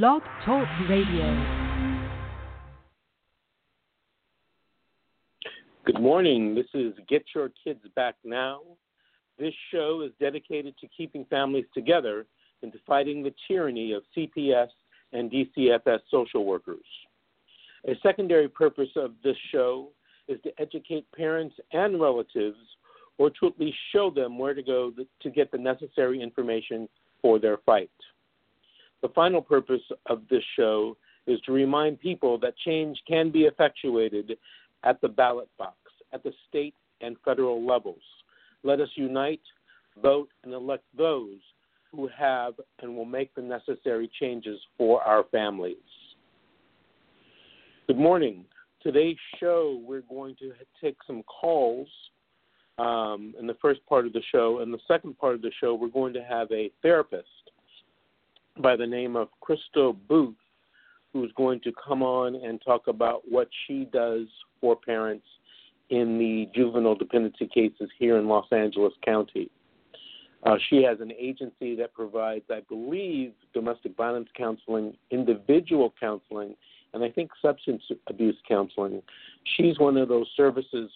Blog Talk Radio. Good morning. This is Get Your Kids Back Now. This show is dedicated to keeping families together and to fighting the tyranny of CPS and DCFS social workers. A secondary purpose of this show is to educate parents and relatives or to at least show them where to go to get the necessary information for their fight. The final purpose of this show is to remind people that change can be effectuated at the ballot box, at the state and federal levels. Let us unite, vote, and elect those who have and will make the necessary changes for our families. Good morning. Today's show, we're going to take some calls um, in the first part of the show. In the second part of the show, we're going to have a therapist by the name of Crystal Booth who's going to come on and talk about what she does for parents in the juvenile dependency cases here in Los Angeles County. Uh, she has an agency that provides, I believe, domestic violence counseling, individual counseling, and I think substance abuse counseling. She's one of those services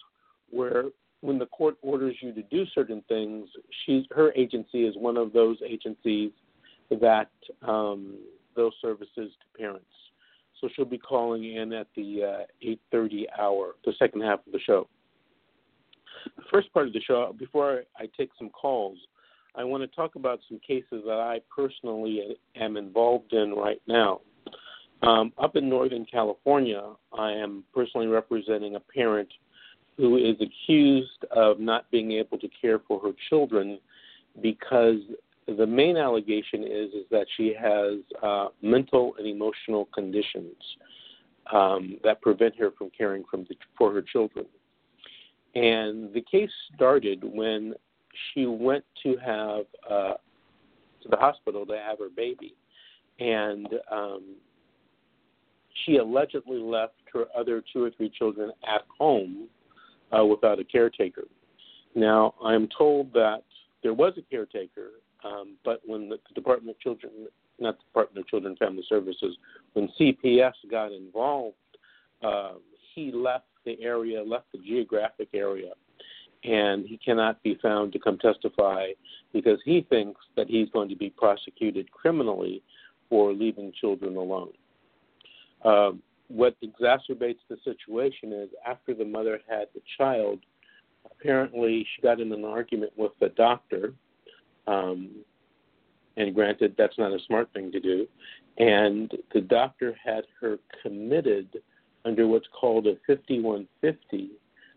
where when the court orders you to do certain things, she's her agency is one of those agencies that um, those services to parents. So she'll be calling in at the uh, 8:30 hour, the second half of the show. The first part of the show, before I, take some calls, I want to talk about some cases that I personally am involved in right now. Um, up in Northern California, I am personally representing a parent who is accused of not being able to care for her children because the main allegation is is that she has uh, mental and emotional conditions um, that prevent her from caring from the, for her children. And the case started when she went to have uh, to the hospital to have her baby, and um, she allegedly left her other two or three children at home uh, without a caretaker. Now, I'm told that there was a caretaker, um, but when the, Department of Children, not the Department of Children and Family Services, when CPS got involved, uh, he left the area, left the geographic area, and he cannot be found to come testify because he thinks that he's going to be prosecuted criminally for leaving children alone. Um, what exacerbates the situation is after the mother had the child, apparently she got in an argument with the doctor. Um, and granted, that's not a smart thing to do. And the doctor had her committed under what's called a 5150,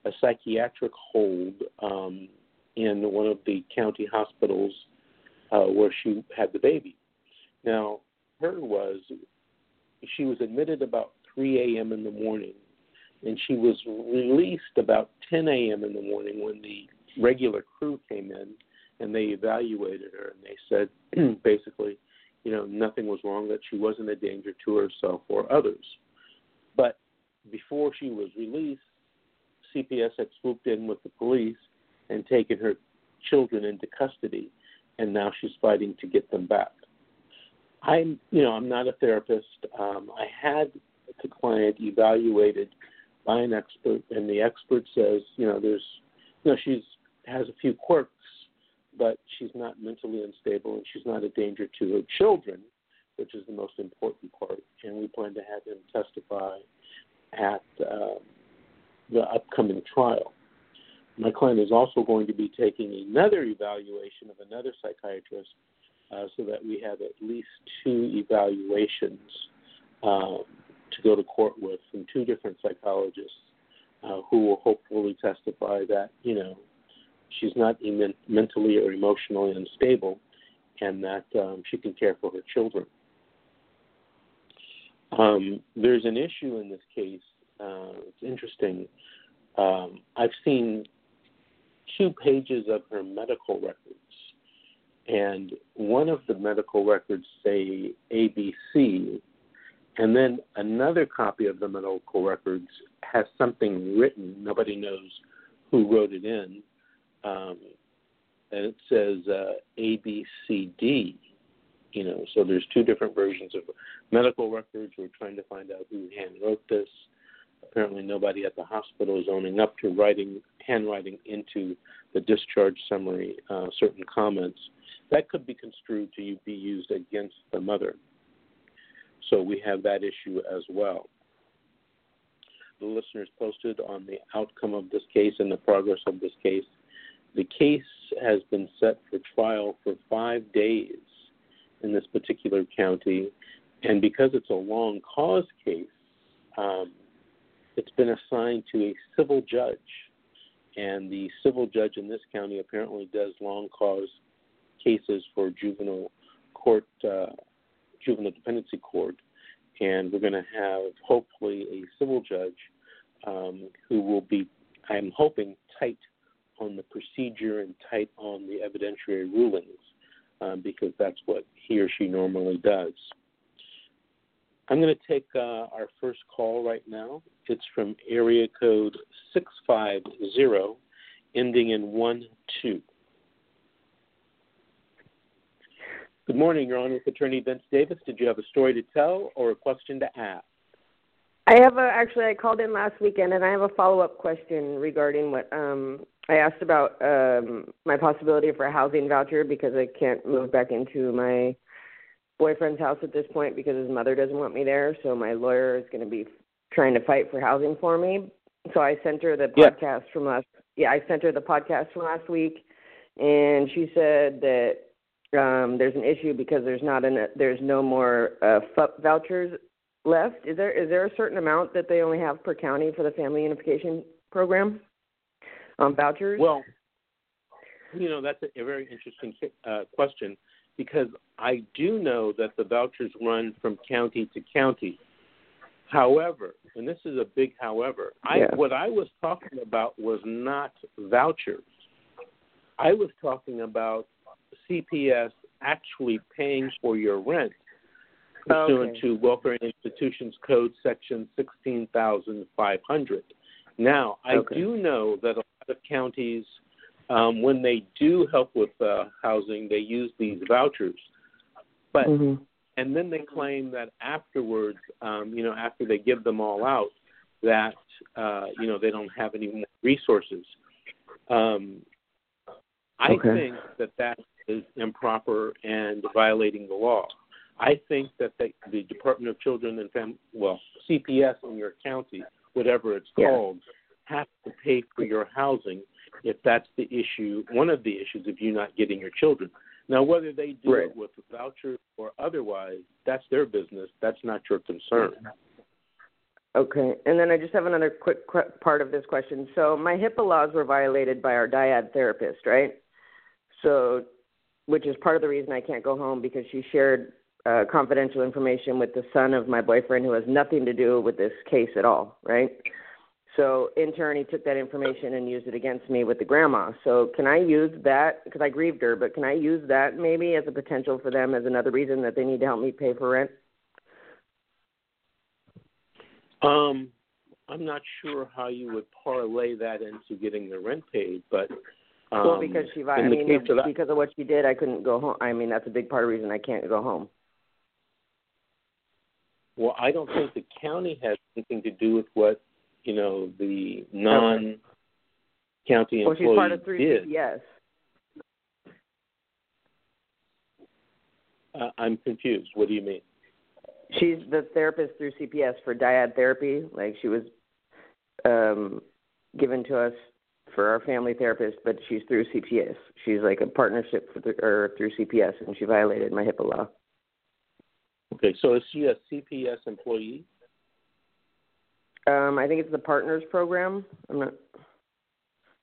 a psychiatric hold um, in one of the county hospitals uh, where she had the baby. Now, her was she was admitted about 3 a.m. in the morning, and she was released about 10 a.m. in the morning when the regular crew came in and they evaluated her and they said basically, you know, nothing was wrong, that she wasn't a danger to herself or others. But before she was released, CPS had swooped in with the police and taken her children into custody, and now she's fighting to get them back. I'm, you know, I'm not a therapist. Um, I had the client evaluated by an expert, and the expert says, you know, there's, you know, she's has a few quirks, but she's not mentally unstable, and she's not a danger to her children, which is the most important part. And we plan to have him testify at uh, the upcoming trial. My client is also going to be taking another evaluation of another psychiatrist uh, so that we have at least two evaluations um, to go to court with from two different psychologists uh, who will hopefully testify that, you know, she's not mentally or emotionally unstable and that um, she can care for her children. Um, there's an issue in this case. Uh, it's interesting. Um, I've seen two pages of her medical records, and one of the medical records say ABC, and then another copy of the medical records has something written. Nobody knows who wrote it in. Um, and it says uh, ABCD. You know, so there's two different versions of medical records. We're trying to find out who hand wrote this. Apparently, nobody at the hospital is owning up to writing handwriting into the discharge summary uh, certain comments that could be construed to be used against the mother. So we have that issue as well. The listeners posted on the outcome of this case and the progress of this case. The case has been set for trial for five days in this particular county, and because it's a long cause case, um, it's been assigned to a civil judge. And the civil judge in this county apparently does long cause cases for juvenile court, uh, juvenile dependency court, and we're going to have hopefully a civil judge um, who will be, I'm hoping, tight on the procedure and tight on the evidentiary rulings um, because that's what he or she normally does. I'm going to take uh, our first call right now. It's from area code 650, ending in 1 2. Good morning, Your Honor. With Attorney Vince Davis. Did you have a story to tell or a question to ask? I have a actually I called in last weekend and I have a follow up question regarding what um I asked about um my possibility for a housing voucher because I can't move back into my boyfriend's house at this point because his mother doesn't want me there, so my lawyer is going to be trying to fight for housing for me. So I sent her the podcast from last yeah, I sent her the podcast from last week and she said that um, there's an issue because there's not an there's no more uh, FUP vouchers left. Is there is there a certain amount that they only have per county for the family unification program um, vouchers? Well, you know that's a, a very interesting uh, question because I do know that the vouchers run from county to county. However, and this is a big however, I, what I was talking about was not vouchers. I was talking about CPS actually paying for your rent pursuant okay. to Welfare Institutions Code Section 16500. Now, I okay. do know that a lot of counties, um, when they do help with uh, housing, they use these vouchers. But mm-hmm. and then they claim that afterwards, um, you know, after they give them all out, that uh, you know they don't have any more resources. Um, I okay. think that that is improper and violating the law. I think that the, the Department of Children and Family, well, CPS in your county, whatever it's yeah. called, has to pay for your housing if that's the issue, one of the issues of you not getting your children. Now, whether they do right. it with a voucher or otherwise, that's their business. That's not your concern. Okay, and then I just have another quick part of this question. So my HIPAA laws were violated by our dyad therapist, right? So, which is part of the reason I can't go home because she shared uh, confidential information with the son of my boyfriend who has nothing to do with this case at all, right? So in turn, he took that information and used it against me with the grandma. So can I use that because I grieved her? But can I use that maybe as a potential for them as another reason that they need to help me pay for rent? Um, I'm not sure how you would parlay that into getting the rent paid, but um, well, because she, I mean, the of that, because of what she did, I couldn't go home. I mean, that's a big part of the reason I can't go home. Well, I don't think the county has anything to do with what you know the non-county well, employee she's part of through did. CPS. Uh, I'm confused. What do you mean? She's the therapist through CPS for dyad therapy. Like she was um, given to us for our family therapist, but she's through CPS. She's like a partnership for the, or through CPS, and she violated my HIPAA law. Okay, so is she a CPS employee? Um, I think it's the Partners Program. I'm not.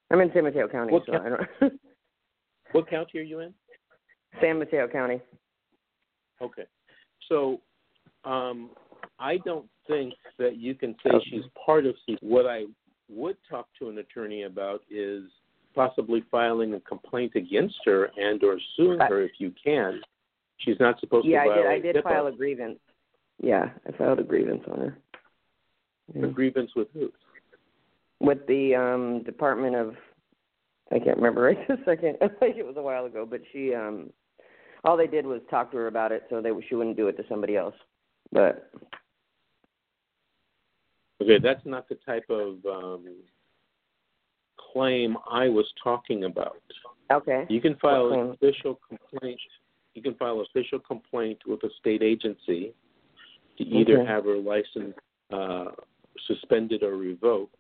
I'm in San Mateo County, what so county? I don't. what county are you in? San Mateo County. Okay, so um, I don't think that you can say she's part of CPS. What I would talk to an attorney about is possibly filing a complaint against her and or suing her if you can. She's not supposed Yeah, to I did. I did HIPAA. file a grievance. Yeah, I filed a grievance on her. A grievance with who? With the um Department of, I can't remember right this second. I think it was a while ago, but she um, all they did was talk to her about it, so they she wouldn't do it to somebody else. But okay, that's not the type of um, claim I was talking about. Okay. You can file an official complaint. You can file an official complaint with a state agency to either Okay. have her license uh, suspended or revoked,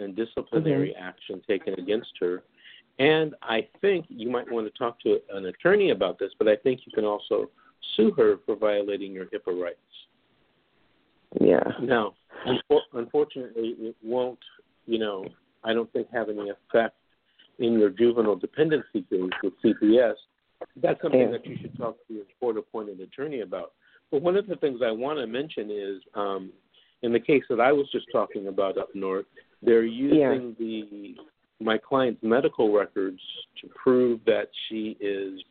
and disciplinary Mm-hmm. action taken against her. And I think you might want to talk to an attorney about this, but I think you can also sue her for violating your HIPAA rights. Yeah. Now, unfortunately, it won't, you know, I don't think have any effect in your juvenile dependency case with CPS. That's something Yeah. that you should talk to your court-appointed attorney about. But one of the things I want to mention is, um, in the case that I was just talking about up north, they're using the my client's medical records to prove that she is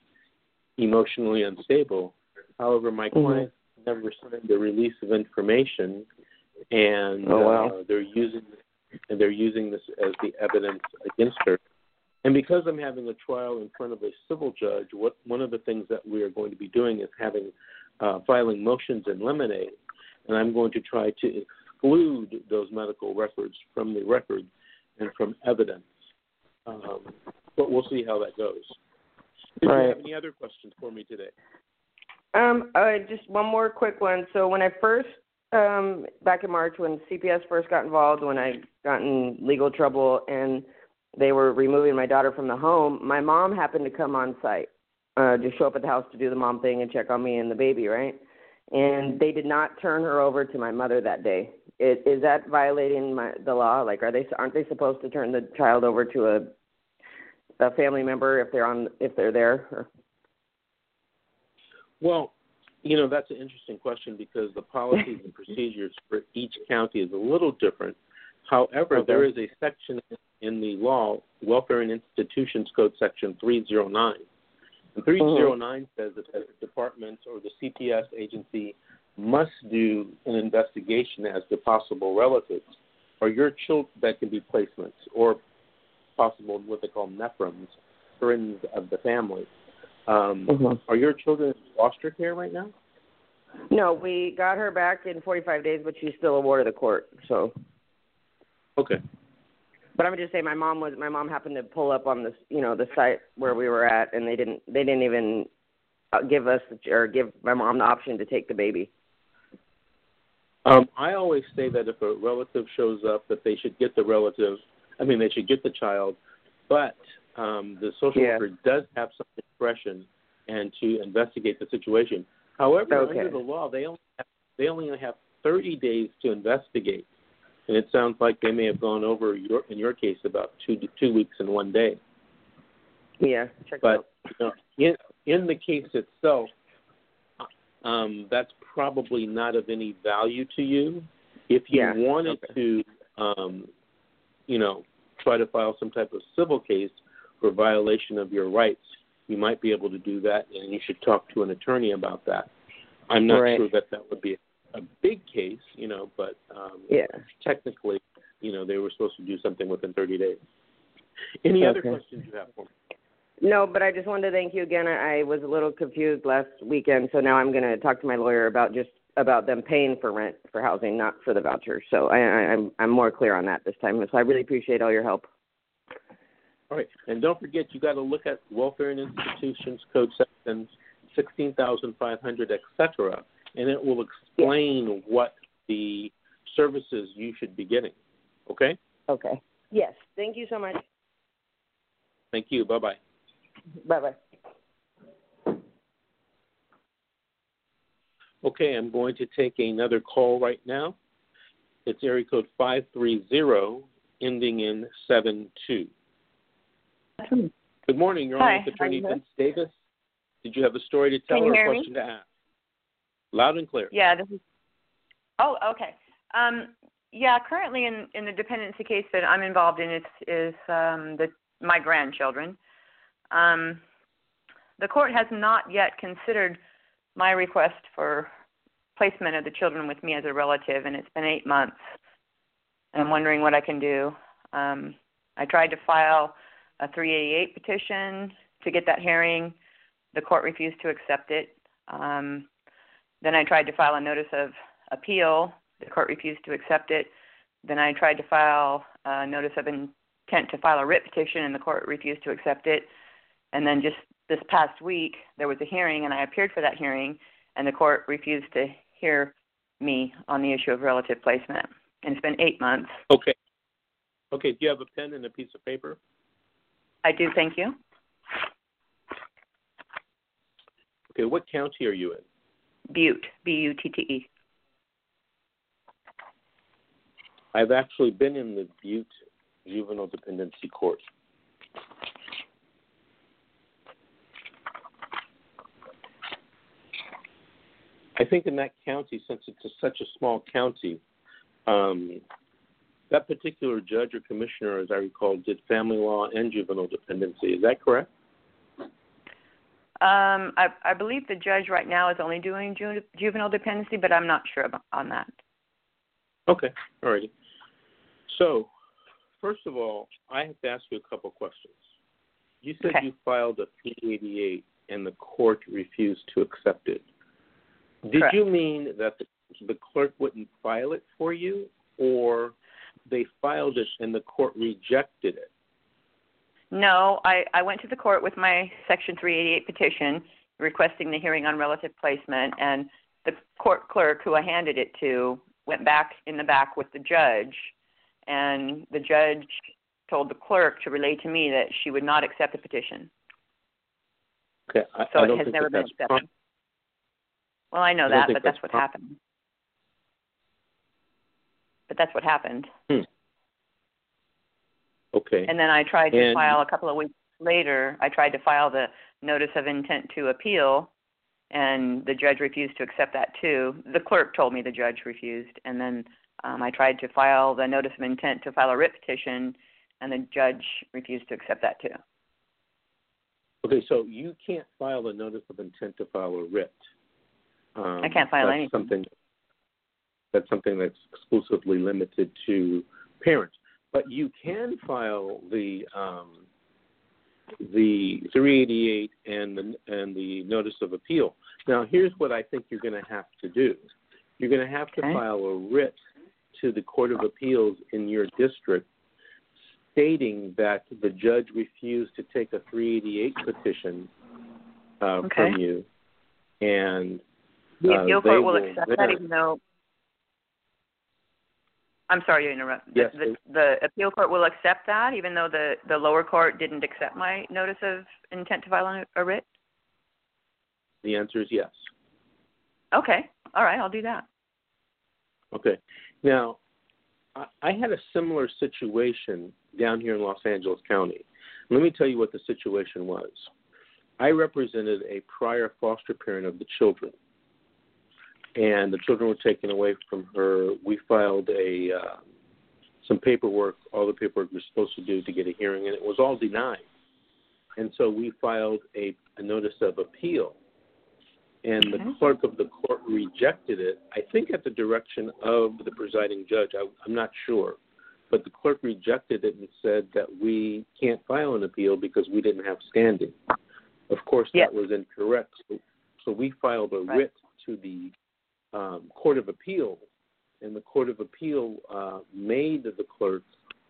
emotionally unstable. However, my Mhm. client never signed the release of information, and Oh, wow. uh, they're using and they're using this as the evidence against her. And because I'm having a trial in front of a civil judge, what one of the things that we are going to be doing is having uh, filing motions in limine, and I'm going to try to exclude those medical records from the record and from evidence. Um, but we'll see how that goes. Did you have any other questions for me today? Um, uh, just one more quick one. So when I first, um, back in March, when CPS first got involved, when I got in legal trouble and they were removing my daughter from the home, my mom happened to come on site, uh, just show up at the house to do the mom thing and check on me and the baby, right? And they did not turn her over to my mother that day. Is, is that violating my the law? Like, are they aren't they supposed to turn the child over to a a family member if they're on if they're there? Or, Well, you know, that's an interesting question because the policies and procedures for each county is a little different. However, Okay. there is a section in the law, Welfare and Institutions Code Section 309. And 309 says that the department or the CPS agency must do an investigation as to possible relatives or your children that can be placements or possible what they call nephrons, friends of the family. Um, Mhm. Are your children in foster care right now? No, we got her back in 45 days, but she's still a ward of the court. So, Okay. But I'm just saying, my mom was my mom happened to pull up on this, you know, the site where we were at, and they didn't they didn't even uh, give us or give my mom the option to take the baby. Um, I always say that if a relative shows up, that they should get the relative. I mean, they should get the child, but um, the social Yeah. worker does have some discretion and to investigate the situation. However, Okay. under the law, they only have, they only have 30 days to investigate, and it sounds like they may have gone over your in your case about two two weeks and one day. Yeah, check it But out. you know, in in the case itself, um, that's probably not of any value to you. If you Yeah, wanted okay. to, um, you know, try to file some type of civil case for violation of your rights, you might be able to do that, and you should talk to an attorney about that. I'm not Right. sure that that would be a big case, you know, but um, Yeah. technically, you know, they were supposed to do something within 30 days. Any other questions you have for me? No, but I just wanted to thank you again. I, I was a little confused last weekend, so now I'm going to talk to my lawyer about just about them paying for rent for housing, not for the voucher. So I, I, I'm I'm more clear on that this time. So I really appreciate all your help. All right, and don't forget you got to look at welfare and institutions code sections sixteen thousand five hundred, et cetera, and it will explain what the services you should be getting. Okay, Okay. Yes. Thank you so much. thank you. Bye bye. Bye bye. Okay, I'm going to take another call right now. It's area code five three zero, ending in seven two. Hmm. Good morning, Your Hi, Honor. It's how are Attorney? Vince Davis. Did you have a story to tell or hear a me? question to ask? Loud and clear. Yeah, this is. Oh, okay. Um, yeah, currently in in the dependency case that I'm involved in, it's is um, the my grandchildren. Um, the court has not yet considered my request for placement of the children with me as a relative, and it's been eight months. And I'm wondering what I can do. Um, I tried to file a 388 petition to get that hearing. The court refused to accept it. Um, then I tried to file a notice of appeal. The court refused to accept it. Then I tried to file a notice of intent to file a writ petition, and the court refused to accept it. And then just this past week, there was a hearing, and I appeared for that hearing, and the court refused to hear me on the issue of relative placement. And it's been eight months. Okay. Okay. Do you have a pen and a piece of paper? I do, thank you. Okay. What county are you in? Butte, B U T T E. I've actually been in the Butte Juvenile Dependency Court. I think in that county, since it's a, such a small county, um, that particular judge or commissioner, as I recall, did family law and juvenile dependency. Is that correct? Um, I, I believe the judge right now is only doing ju- juvenile dependency, but I'm not sure about, on that. Okay, all righty. So, first of all, I have to ask you a couple questions. You said Okay. you filed a 388 and the court refused to accept it. Did Correct. you mean that the, the clerk wouldn't file it for you, or they filed it and the court rejected it? No, I, I went to the court with my Section 388 petition requesting the hearing on relative placement, and the court clerk who I handed it to went back in the back with the judge, and the judge told the clerk to relay to me that she would not accept the petition. Okay, I, So I it don't has think never that been that's accepted. prom- Well, I know I that, but that's that's what prom- happened. But that's what happened. Hmm. Okay. And then I tried to And- file a couple of weeks later. I tried to file the notice of intent to appeal, and the judge refused to accept that too. The clerk told me the judge refused, and then um, I tried to file the notice of intent to file a writ petition, and the judge refused to accept that too. Okay, so you can't file a notice of intent to file a writ. Um, I can't file that's anything. Something, that's something that's exclusively limited to parents. But you can file the um, the 388 and the and the notice of appeal. Now, here's what I think you're going to have to do. You're going to have to Okay. file a writ to the Court of Appeals in your district stating that the judge refused to take a 388 petition uh, Okay. from you, and The appeal court will will accept that, even though. I'm sorry to interrupt. The, Yes, the, the appeal court will accept that, even though the the lower court didn't accept my notice of intent to file a, a writ. the answer is yes. Okay, all right, I'll do that. Okay. Now, I, I had a similar situation down here in Los Angeles County. Let me tell you what the situation was. I represented a prior foster parent of the children, and the children were taken away from her. We filed a uh, some paperwork, all the paperwork we were supposed to do to get a hearing, and it was all denied. And so we filed a, a notice of appeal and the clerk of the court rejected it. I think at the direction of the presiding judge. I, I'm not sure, but the clerk rejected it and said that we can't file an appeal because we didn't have standing. Of course, that was incorrect. So, so we filed a Right. writ to the um, court of appeal, and the court of appeal uh, made the clerk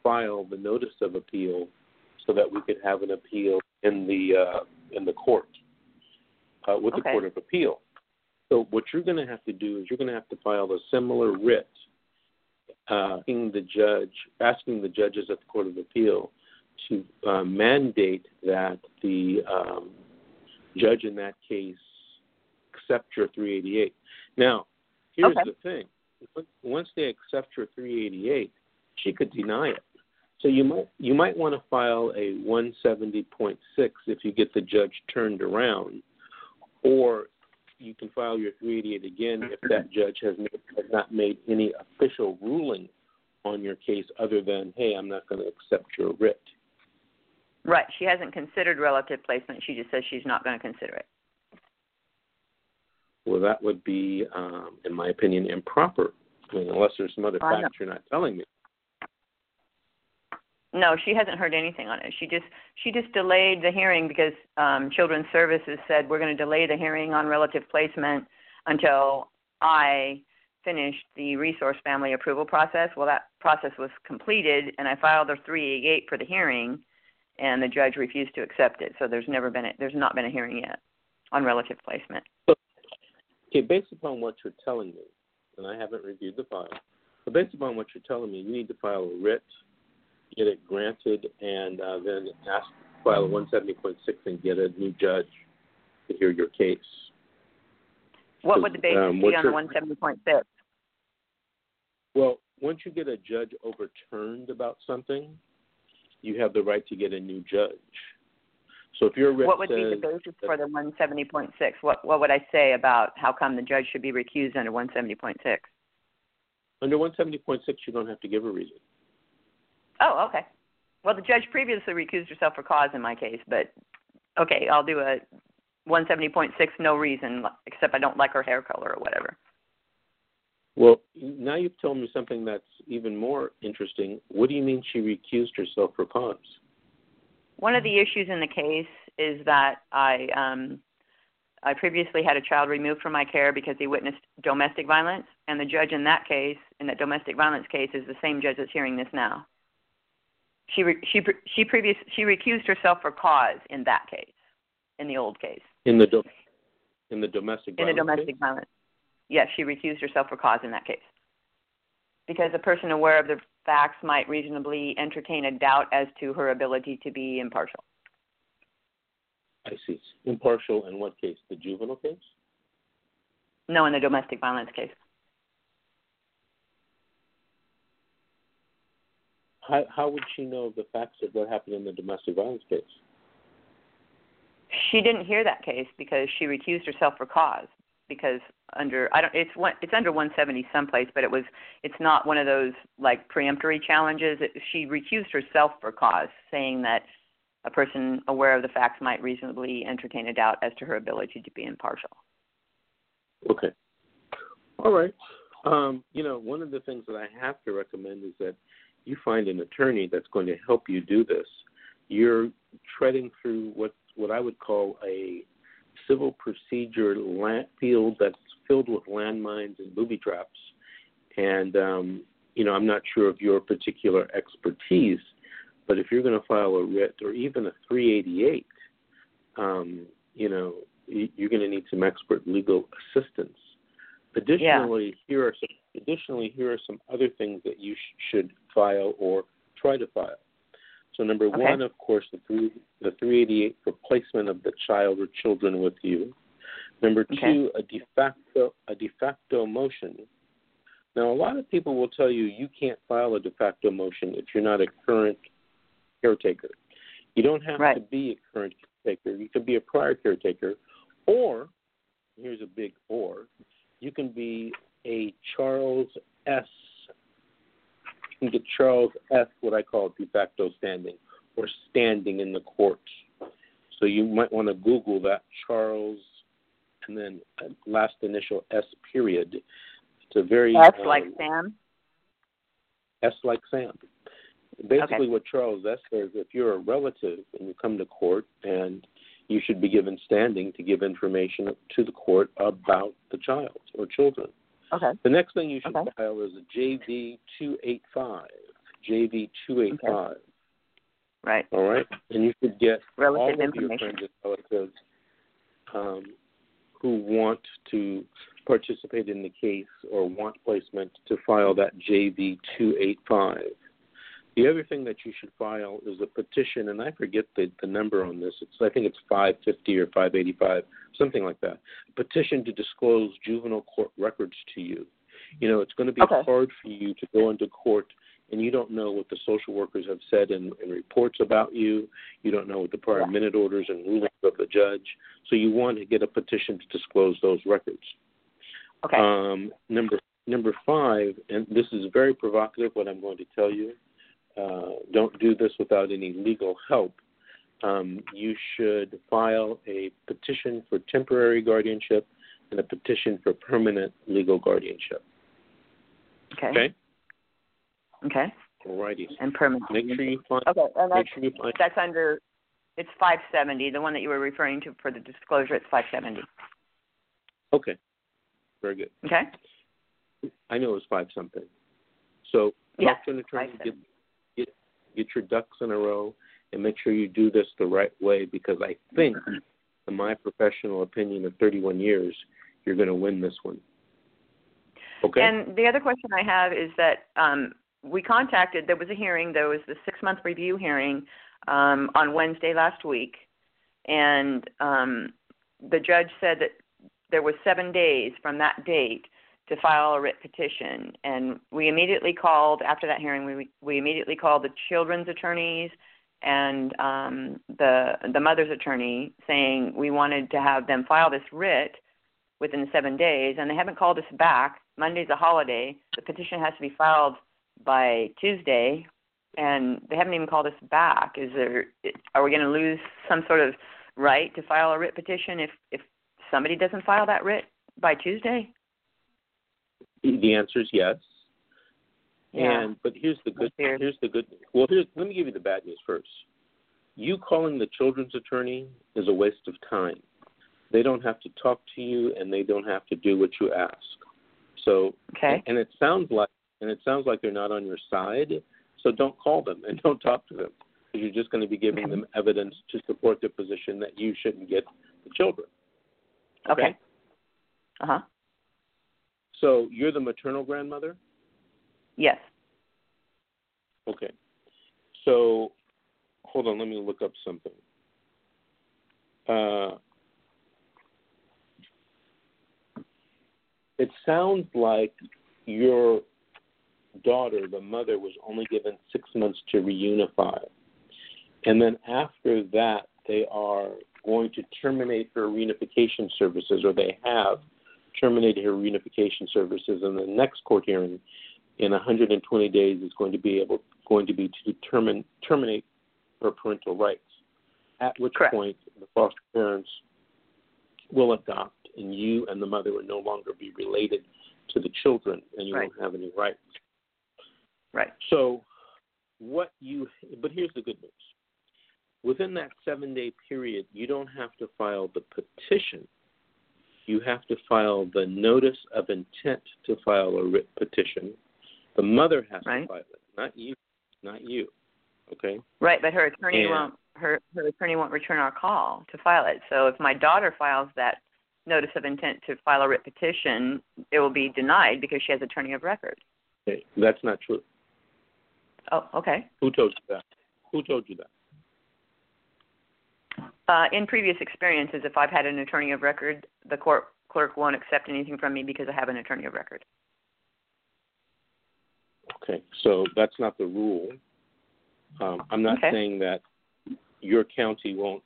file the notice of appeal so that we could have an appeal in the uh, in the court uh, with the Court of Appeal. So what you're going to have to do is you're going to have to file a similar writ, uh, asking the judge, asking the judges at the Court of Appeal to uh, mandate that the um, judge in that case accept your 388. Now, here's Okay. the thing: once they accept your 388, she could deny it. So you might you might want to file a 170.6 if you get the judge turned around, or you can file your 388 again if that judge has, made, has not made any official ruling on your case other than hey I'm not going to accept your writ. Right, she hasn't considered relative placement. She just says she's not going to consider it. Well, that would be, um, in my opinion, improper. I mean, unless there's some other facts you're not telling me. No, she hasn't heard anything on it. She just she just delayed the hearing because um, Children's Services said we're going to delay the hearing on relative placement until I finished the resource family approval process. Well, that process was completed, and I filed a 388 for the hearing, and the judge refused to accept it. So there's never been a, there's not been a hearing yet on relative placement. Okay, based upon what you're telling me, and I haven't reviewed the file, but based upon what you're telling me, you need to file a writ get it granted, and uh, then ask file a 170.6 and get a new judge to hear your case. What would the basis um, be on your- the 170.6? Well, once you get a judge overturned about something, you have the right to get a new judge. So if your What would be the basis for the 170.6? What what would I say about how come the judge should be recused under 170.6? under 170.6, you don't have to give a reason. Oh, okay. Well, the judge previously recused herself for cause in my case, but okay, I'll do a 170.6 no reason except I don't like her hair color or whatever. Well, now you've told me something that's even more interesting. What do you mean she recused herself for cause? One of the issues in the case is that I um I previously had a child removed from my care because he witnessed domestic violence, and the judge in that case, in that domestic violence case, is the same judge that's hearing this now. She re, she pre- she previous she recused herself for cause in that case, in the old case, In the do- in the domestic in the domestic case? violence. Yes, she recused herself for cause in that case. Because a person aware of the facts might reasonably entertain a doubt as to her ability to be impartial. I see. Impartial in what case? The juvenile case? No, in the domestic violence case. How how would she know the facts of what happened in the domestic violence case? She didn't hear that case because she recused herself for cause. Because under I don't it's one it's under 170 someplace, but it was it's not one of those like preemptory challenges. It, she recused herself for cause, saying that a person aware of the facts might reasonably entertain a doubt as to her ability to be impartial. Okay. All right. Um, you know, one of the things that I have to recommend is that you find an attorney that's going to help you do this. You're treading through what what I would call a civil procedure field that's filled with landmines and booby traps. And um, you know, I'm not sure of your particular expertise, but if you're going to file a writ or even a 388, um, you know, you're going to need some expert legal assistance. Additionally, here are some, additionally here are some other things that you sh- should file or try to file. So number Okay. one, of course, the three the 388 for placement of the child or children with you. Number Okay. two, a de facto a de facto motion. Now, a lot of people will tell you you can't file a de facto motion if you're not a current caretaker. You don't have to be a current caretaker. You could be a prior caretaker, or here's a big or. You can be a Charles S. You can get Charles S. What I call de facto standing, or standing in the court. So you might want to Google that Charles, and then last initial S period. It's a very S um, like Sam. S like Sam. Basically, Okay. what Charles S says, if you're a relative and you come to court, and you should be given standing to give information to the court about the child or children. Okay. The next thing you should Okay. file is a JV two eight five. JV two eight five. Right. All right, and you should get all Relative of your information. friends and relatives um, who want to participate in the case or want placement to file that JV two eight five. The other thing that you should file is a petition, and I forget the, the number on this. It's I think it's five fifty or five eighty five, something like that. A petition to disclose juvenile court records to you. You know, it's going to be Okay. hard for you to go into court and you don't know what the social workers have said in, in reports about you. You don't know what the prior Yeah. minute orders and rulings of the judge. So you want to get a petition to disclose those records. Okay. Um, number number five, and this is very provocative. What I'm going to tell you, uh, don't do this without any legal help. Um, you should file a petition for temporary guardianship and a petition for permanent legal guardianship. okay. Okay. Okay. Alrighty. and permanent. Make sure you find. Okay, and that's, sure find. that's under. It's 570. The one that you were referring to for the disclosure, it's 570. Okay. Very good. Okay. I know it was five something. So Yeah, talk to an attorney, get, get get your ducks in a row, and make sure you do this the right way. Because I think, in my professional opinion of 31 years, you're going to win this one. Okay. And the other question I have is that um, we contacted. There was a hearing. There was the six-month review hearing um, on Wednesday last week, and um, the judge said that there was seven days from that date to file a writ petition. And we immediately called after that hearing. We we immediately called the children's attorneys and um, the the mother's attorney, saying we wanted to have them file this writ within seven days, and they haven't called us back. Monday's a holiday. The petition has to be filed by Tuesday, and they haven't even called us back. Is there? Are we going to lose some sort of right to file a writ petition if if somebody doesn't file that writ by Tuesday? the answer is yes. Yeah. And but here's the good. Here's the good. Well, here's let me give you the bad news first. You calling the children's attorney is a waste of time. They don't have to talk to you, and they don't have to do what you ask. So, Okay. and it sounds like and it sounds like they're not on your side. So don't call them and don't talk to them because you're just going to be giving them evidence to support the position that you shouldn't get the children. Okay. Uh huh. So you're the maternal grandmother. Yes. Okay. So, hold on. Let me look up something. Uh, it sounds like your daughter, the mother, was only given six months to reunify. And then after that, they are going to terminate her reunification services, or they have terminated her reunification services. And the next court hearing in 120 days is going to be able going to be to determine terminate her parental rights. At which Correct. point the foster parents will adopt, and you and the mother will no longer be related to the children, and you Right. won't have any rights. Right. So, what you, but here's the good news. Within that seven day period, you don't have to file the petition. You have to file the notice of intent to file a writ petition. The mother has Right. to file it, not you. Not you. Okay? Right, but her attorney And- won't her her attorney won't return our call to file it. So if my daughter files that notice of intent to file a writ petition, it will be denied because she has attorney of record. okay. That's not true. Oh, okay. Who told you that? Who told you that? Uh, in previous experiences, if I've had an attorney of record, the court clerk won't accept anything from me because I have an attorney of record. Okay, so that's not the rule. Um, I'm not Okay. saying that your county won't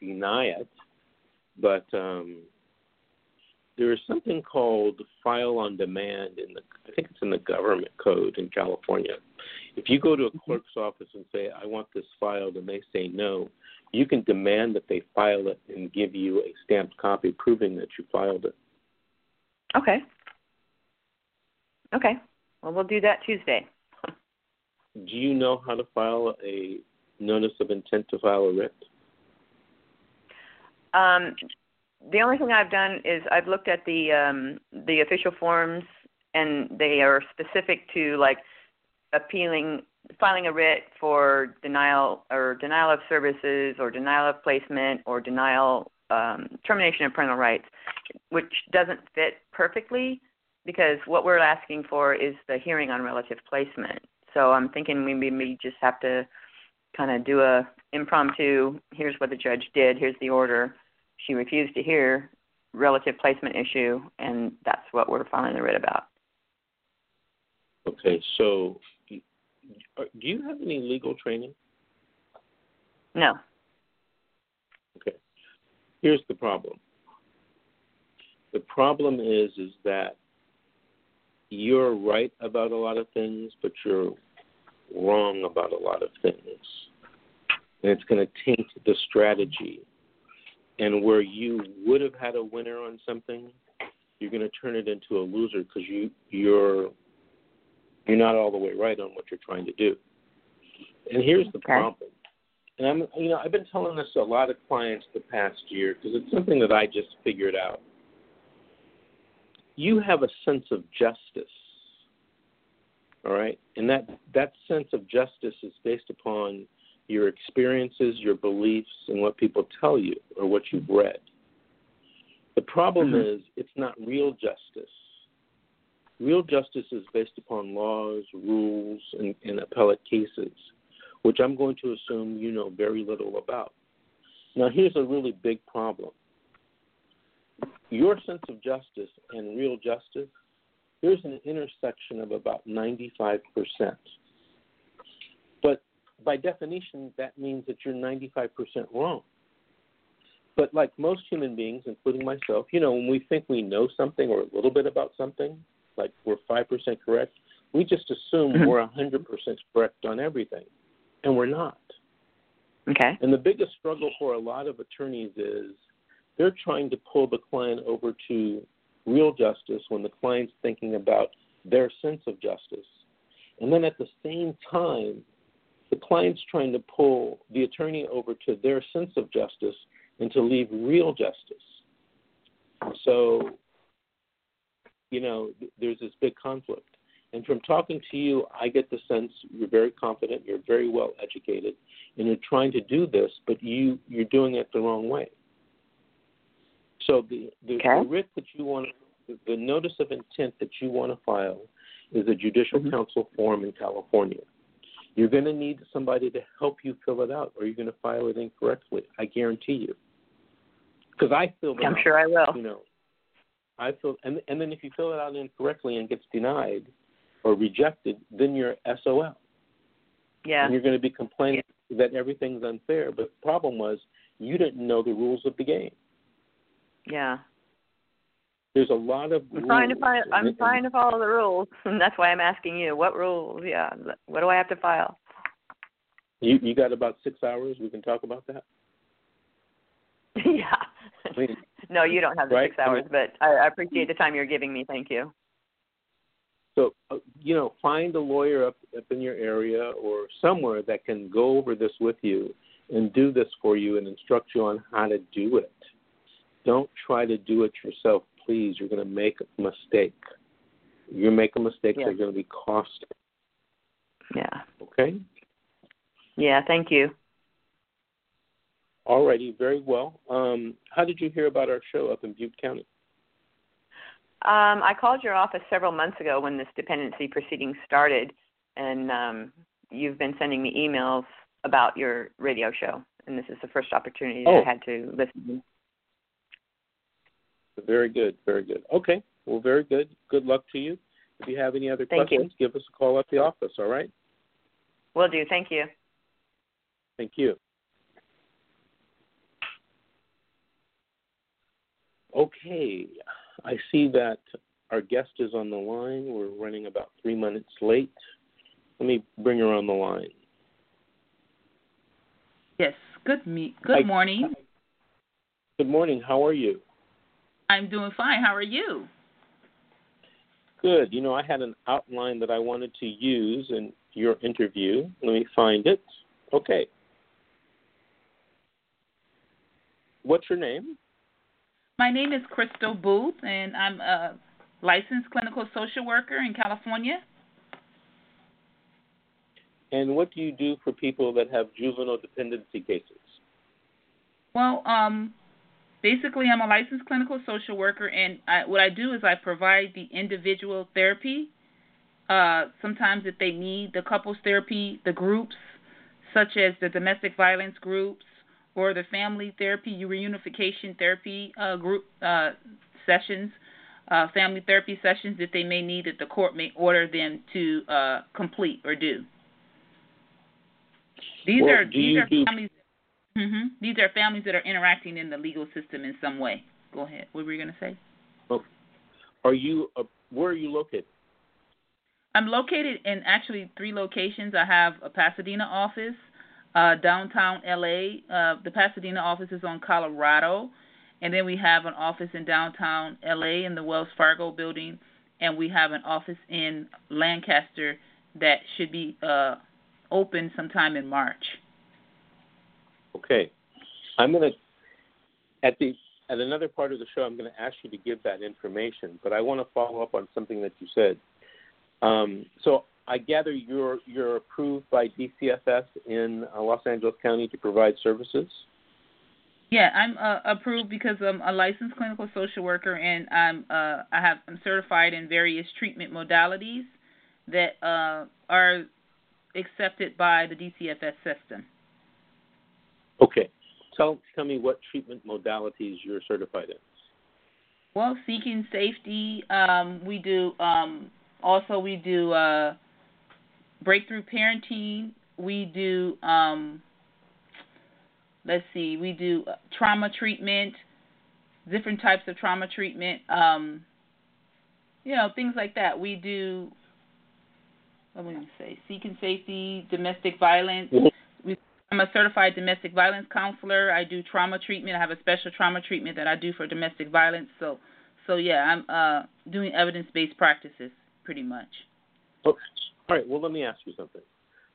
deny it, but um, there is something called file on demand in the I think it's in the government code in California. If you go to a clerk's office and say I want this filed and they say no, you can demand that they file it and give you a stamped copy proving that you filed it. Okay. Okay. Well, we'll do that Tuesday. Do you know how to file a notice of intent to file a writ? Um, the only thing I've done is I've looked at the um, the official forms, and they are specific to like appealing, filing a writ for denial or denial of services, or denial of placement, or denial um, termination of parental rights, which doesn't fit perfectly because what we're asking for is the hearing on relative placement. So I'm thinking we maybe just have to kind of do a impromptu. Here's what the judge did. Here's the order. She refused to hear relative placement issue, and that's what we're filing the writ about. Okay, so uh, do you have any legal training? No. Okay. Here's the problem. The problem is is that you're right about a lot of things, but you're wrong about a lot of things. And it's going to taint the strategy. And where you would have had a winner on something, you're going to turn it into a loser because you you're You're not all the way right on what you're trying to do. And here's the Okay. problem. And I'm, you know, I've been telling this to a lot of clients the past year because it's something that I just figured out. You have a sense of justice, all right, and that that sense of justice is based upon your experiences, your beliefs, and what people tell you or what you've read. The problem Mhm. is it's not real justice. Real justice is based upon laws, rules, and, and appellate cases, which I'm going to assume you know very little about. Now, here's a really big problem your sense of justice and real justice, there's an intersection of about 95%. By definition, that means that you're 95% wrong. But like most human beings, including myself, you know, when we think we know something or a little bit about something, like we're 5% correct, we just assume Mhm. we're 100% correct on everything. And we're not. Okay. And the biggest struggle for a lot of attorneys is they're trying to pull the client over to real justice when the client's thinking about their sense of justice. And then at the same time, the client's trying to pull the attorney over to their sense of justice and to leave real justice. So, you know, there's this big conflict. And from talking to you, I get the sense you're very confident, you're very well educated, and you're trying to do this, but you you're doing it the wrong way. So the the, Okay. the writ that you want, the, the notice of intent that you want to file, is a judicial Mhm. council form in California. You're going to need somebody to help you fill it out, or you're going to file it incorrectly. I guarantee you. Because I filled it I'm out sure I will. you know, I feel, and and then if you fill it out incorrectly and gets denied or rejected, then you're SOL, Yeah. and you're going to be complaining that everything's unfair. But the problem was you didn't know the rules of the game. Yeah. There's a lot of I'm trying to find. I'm and- trying to follow the rules, and that's why I'm asking you. What rules? Yeah. What do I have to file? You you got about six hours. We can talk about that. yeah. I mean, no, you don't have the Right? six hours, but I, I appreciate the time you're giving me. Thank you. So, uh, you know, find a lawyer up, up in your area or somewhere that can go over this with you and do this for you and instruct you on how to do it. Don't try to do it yourself, please. You're going to make a mistake. You make a mistake, Yeah. they're going to be costly. Yeah. Okay? Yeah. Thank you. All righty, very well. Um, how did you hear about our show up in Butte County? Um, I called your office several months ago when this dependency proceeding started, and um, you've been sending me emails about your radio show, and this is the first opportunity that Oh. I had to listen. Very good, very good. Okay, well, very good. Good luck to you. If you have any other Thank you. questions, give us a call at the office, all right? Will do. Thank you. Thank you. Okay, I see that our guest is on the line. We're running about three minutes late. Let me bring her on the line. Yes. Good me. Good Hi. morning. Good morning. How are you? I'm doing fine. How are you? Good. You know, I had an outline that I wanted to use in your interview. Let me find it. Okay. What's your name? My name is Crystal Booth, and I'm a licensed clinical social worker in California. And what do you do for people that have juvenile dependency cases? Well, um, basically, I'm a licensed clinical social worker, and I, what I do is I provide the individual therapy. Uh, sometimes, if they need the couples therapy, the groups, such as the domestic violence groups or the family therapy, reunification therapy uh, group uh, sessions, uh, family therapy sessions that they may need that the court may order them to uh, complete or do. These Well, are do these are do- families. Hmm These are families that are interacting in the legal system in some way. Go ahead. What were you going to say? Are you uh, where are you located? I'm located in actually three locations. I have a Pasadena office, uh, downtown LA. Uh, the Pasadena office is on Colorado, and then we have an office in downtown LA in the Wells Fargo building, and we have an office in Lancaster that should be uh, open sometime in March. Okay, I'm gonna at the at another part of the show. I'm going to ask you to give that information, but I want to follow up on something that you said. Um, so I gather you're you're approved by DCFS in uh, Los Angeles County to provide services. Yeah, I'm uh, approved because I'm a licensed clinical social worker and I'm uh, I have I'm certified in various treatment modalities that uh, are accepted by the DCFS system. Okay, tell tell me what treatment modalities you're certified in. Well, seeking safety, um, we do. Um, also, we do uh, breakthrough parenting. We do. Um, let's see, we do trauma treatment, different types of trauma treatment, um, you know, things like that. We do, what am I going to say, seeking safety, domestic violence. We, I'm a certified domestic violence counselor. I do trauma treatment. I have a special trauma treatment that I do for domestic violence. So, so yeah, I'm uh, doing evidence-based practices pretty much. Okay. All right. Well, let me ask you something.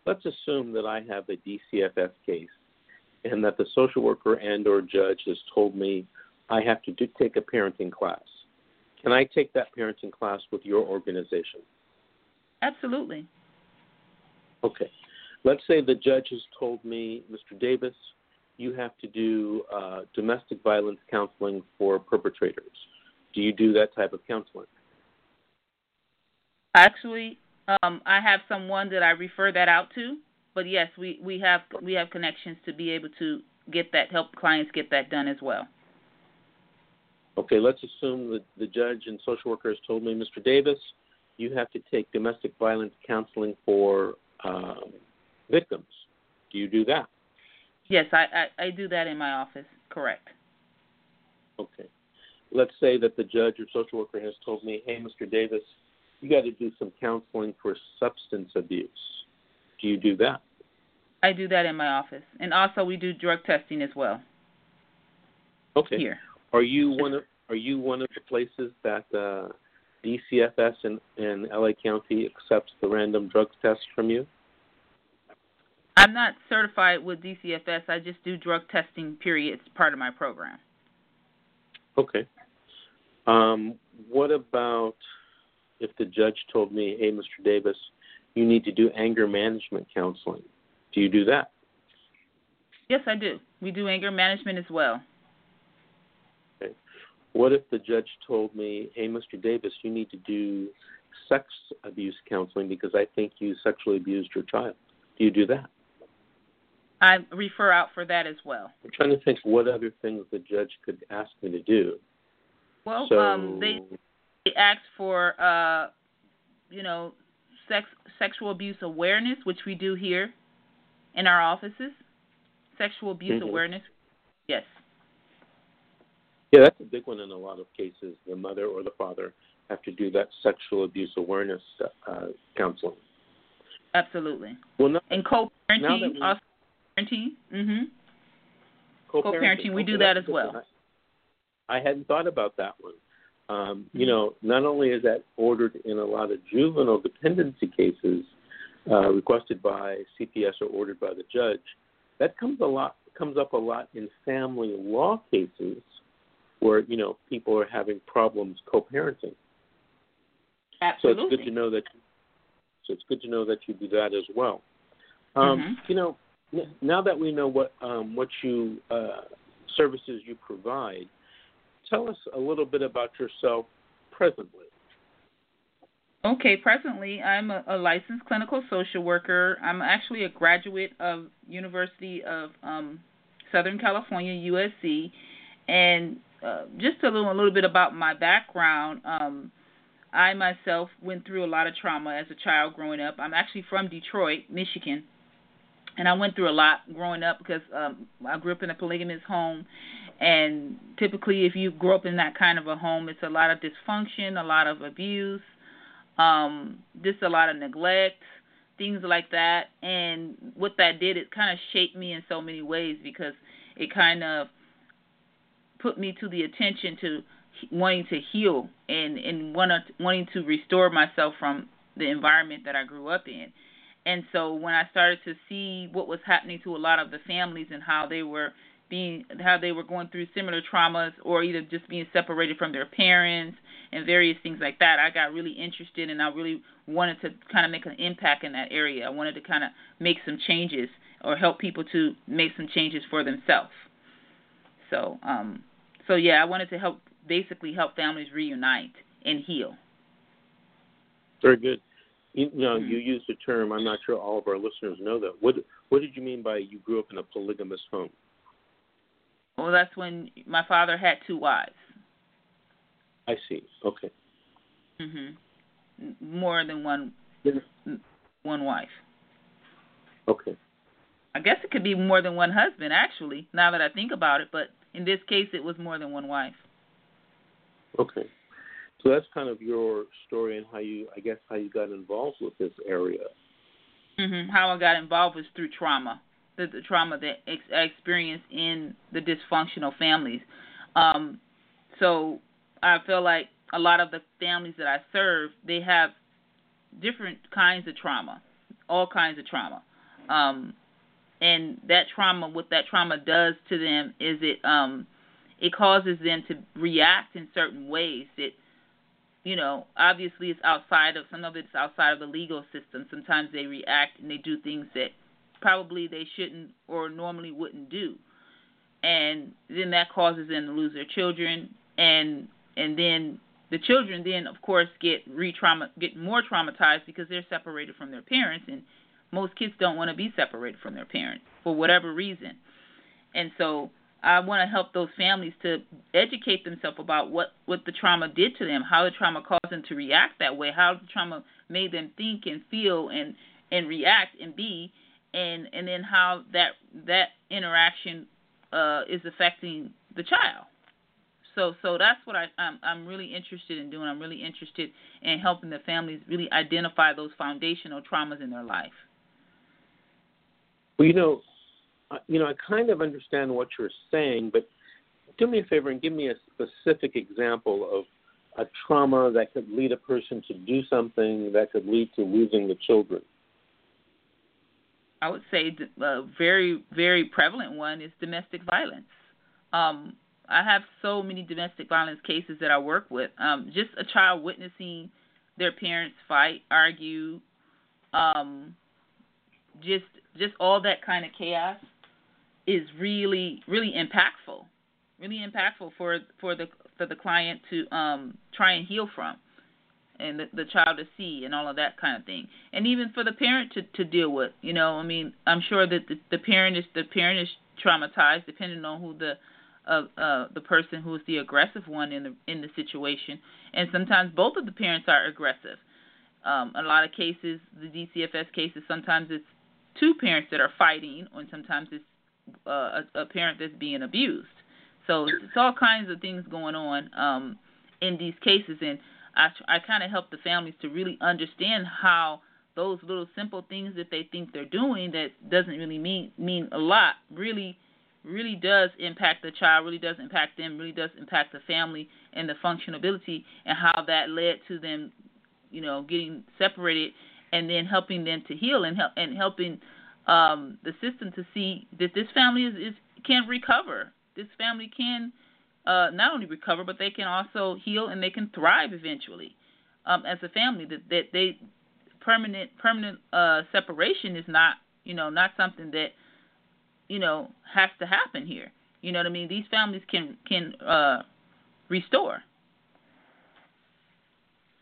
Let's assume that I have a DCFS case and that the social worker and or judge has told me I have to do, take a parenting class. Can I take that parenting class with your organization? Absolutely. Okay. Let's say the judge has told me, Mr. Davis, you have to do uh, domestic violence counseling for perpetrators. Do you do that type of counseling? Actually, um, I have someone that I refer that out to but yes, we we have we have connections to be able to get that help clients get that done as well. Okay, let's assume that the judge and social worker has told me, Mr. Davis, you have to take domestic violence counseling for um, victims. Do you do that? Yes, I, I, I do that in my office. Correct. Okay. Let's say that the judge or social worker has told me, hey, Mr. Davis, you got to do some counseling for substance abuse do you do that? I do that in my office, and also we do drug testing as well. Okay. Here. Are you one of Are you one of the places that uh, DCFS in, in LA County accepts the random drugs test from you? I'm not certified with DCFS. I just do drug testing. Period. It's part of my program. Okay. Um, what about if the judge told me, "Hey, Mr. Davis, you need to do anger management counseling. Do you do that? Yes, I do. We do anger management as well. Okay. What if the judge told me, hey, Mr. Davis, you need to do sex abuse counseling because I think you sexually abused your child? Do you do that? I refer out for that as well. I'm trying to think what other things the judge could ask me to do. Well, so, um, they, they ask for, uh, you know, sex sexual abuse awareness, which we do here in our offices. Sexual abuse mm-hmm. awareness. Yes. Yeah, that's a big one in a lot of cases. The mother or the father have to do that sexual abuse awareness uh, counseling. Absolutely. Well, no, and co-parenting, also parenting. Mhm. Co-parenting, co-parenting we do that as well. I hadn't thought about that one. Um, you know, not only is that ordered in a lot of juvenile dependency cases uh, requested by CPS or ordered by the judge, that comes a lot comes up a lot in family law cases where you know people are having problems co-parenting. Absolutely. So it's good to know that. So it's good to know that you do that as well. Um, mm-hmm. You know, now that we know what um, what you uh, services you provide, tell us a little bit about yourself presently. Okay, presently I'm a, a, licensed clinical social worker. I'm actually a graduate of University of um, Southern California, USC, and uh, just a little, a little bit about my background. Um, I myself went through a lot of trauma as a child growing up. I'm actually from Detroit, Michigan, and I went through a lot growing up because um, I grew up in a polygamous home, and typically, if you grow up in that kind of a home, it's a lot of dysfunction, a lot of abuse, um, just a lot of neglect, things like that. And what that did, it kind of shaped me in so many ways because it kind of put me to the attention to wanting to heal and and want wanting to restore myself from the environment that I grew up in. And so when I started to see what was happening to a lot of the families and how they were being how they were going through similar traumas or either just being separated from their parents and various things like that, I got really interested and I really wanted to kind of make an impact in that area. I wanted to kind of make some changes or help people to make some changes for themselves. So, um, so yeah, I wanted to help basically help families reunite and heal. Very good. You, you know, Mm-hmm. you used the term. I'm not sure all of our listeners know that. What What did you mean by you grew up in a polygamous home? Well, that's when my father had two wives. I see. Okay. Mhm. More than one one wife. Okay. I guess it could be more than one husband actually, now that I think about it, but in this case it was more than one wife. Okay. So that's kind of your story and how you, I guess, how you got involved with this area. Mhm. How I got involved was through trauma. The, the trauma that ex- I experienced in the dysfunctional families. Um so I feel like a lot of the families that I serve, they have different kinds of trauma, all kinds of trauma. Um, and that trauma, what that trauma does to them is it um, it causes them to react in certain ways that, you know, obviously it's outside of some of it's outside of the legal system. Sometimes they react and they do things that probably they shouldn't or normally wouldn't do, and then that causes them to lose their children. And and then the children then of course get re-trauma get more traumatized because they're separated from their parents. And most kids don't want to be separated from their parents for whatever reason. And so i want to help those families to educate themselves about what what the trauma did to them how the trauma caused them to react that way how the trauma made them think and feel and and react and be and and then how that that interaction uh is affecting the child so so that's what I I'm I'm really interested in doing. I'm really interested in helping the families really identify those foundational traumas in their life. Well, you know, you know, I kind of understand what you're saying, but do me a favor and give me a specific example of a trauma that could lead a person to do something that could lead to losing the children. I would say a very very prevalent one is domestic violence. Um, I have so many domestic violence cases that I work with. Um, just a child witnessing their parents fight, argue, um, just just all that kind of chaos is really really impactful, really impactful for for the for the client to um, try and heal from, and the, the child to see and all of that kind of thing, and even for the parent to to deal with. You know, I mean, I'm sure that the, the parent is the parent is traumatized depending on who the of uh, the person who is the aggressive one in the in the situation, and sometimes both of the parents are aggressive. Um, a lot of cases, the DCFS cases, sometimes it's two parents that are fighting, or sometimes it's uh, a, a parent that's being abused. So it's all kinds of things going on um, in these cases, and I I kind of help the families to really understand how those little simple things that they think they're doing that doesn't really mean mean a lot really really does impact the child, really does impact them, really does impact the family and the functionability and how that led to them, you know, getting separated and then helping them to heal and help and helping um the system to see that this family is, is can recover. This family can uh not only recover but they can also heal and they can thrive eventually. Um as a family that that they permanent permanent uh separation is not, you know, not something that you know has to happen here. You know what I mean? These families can can uh restore.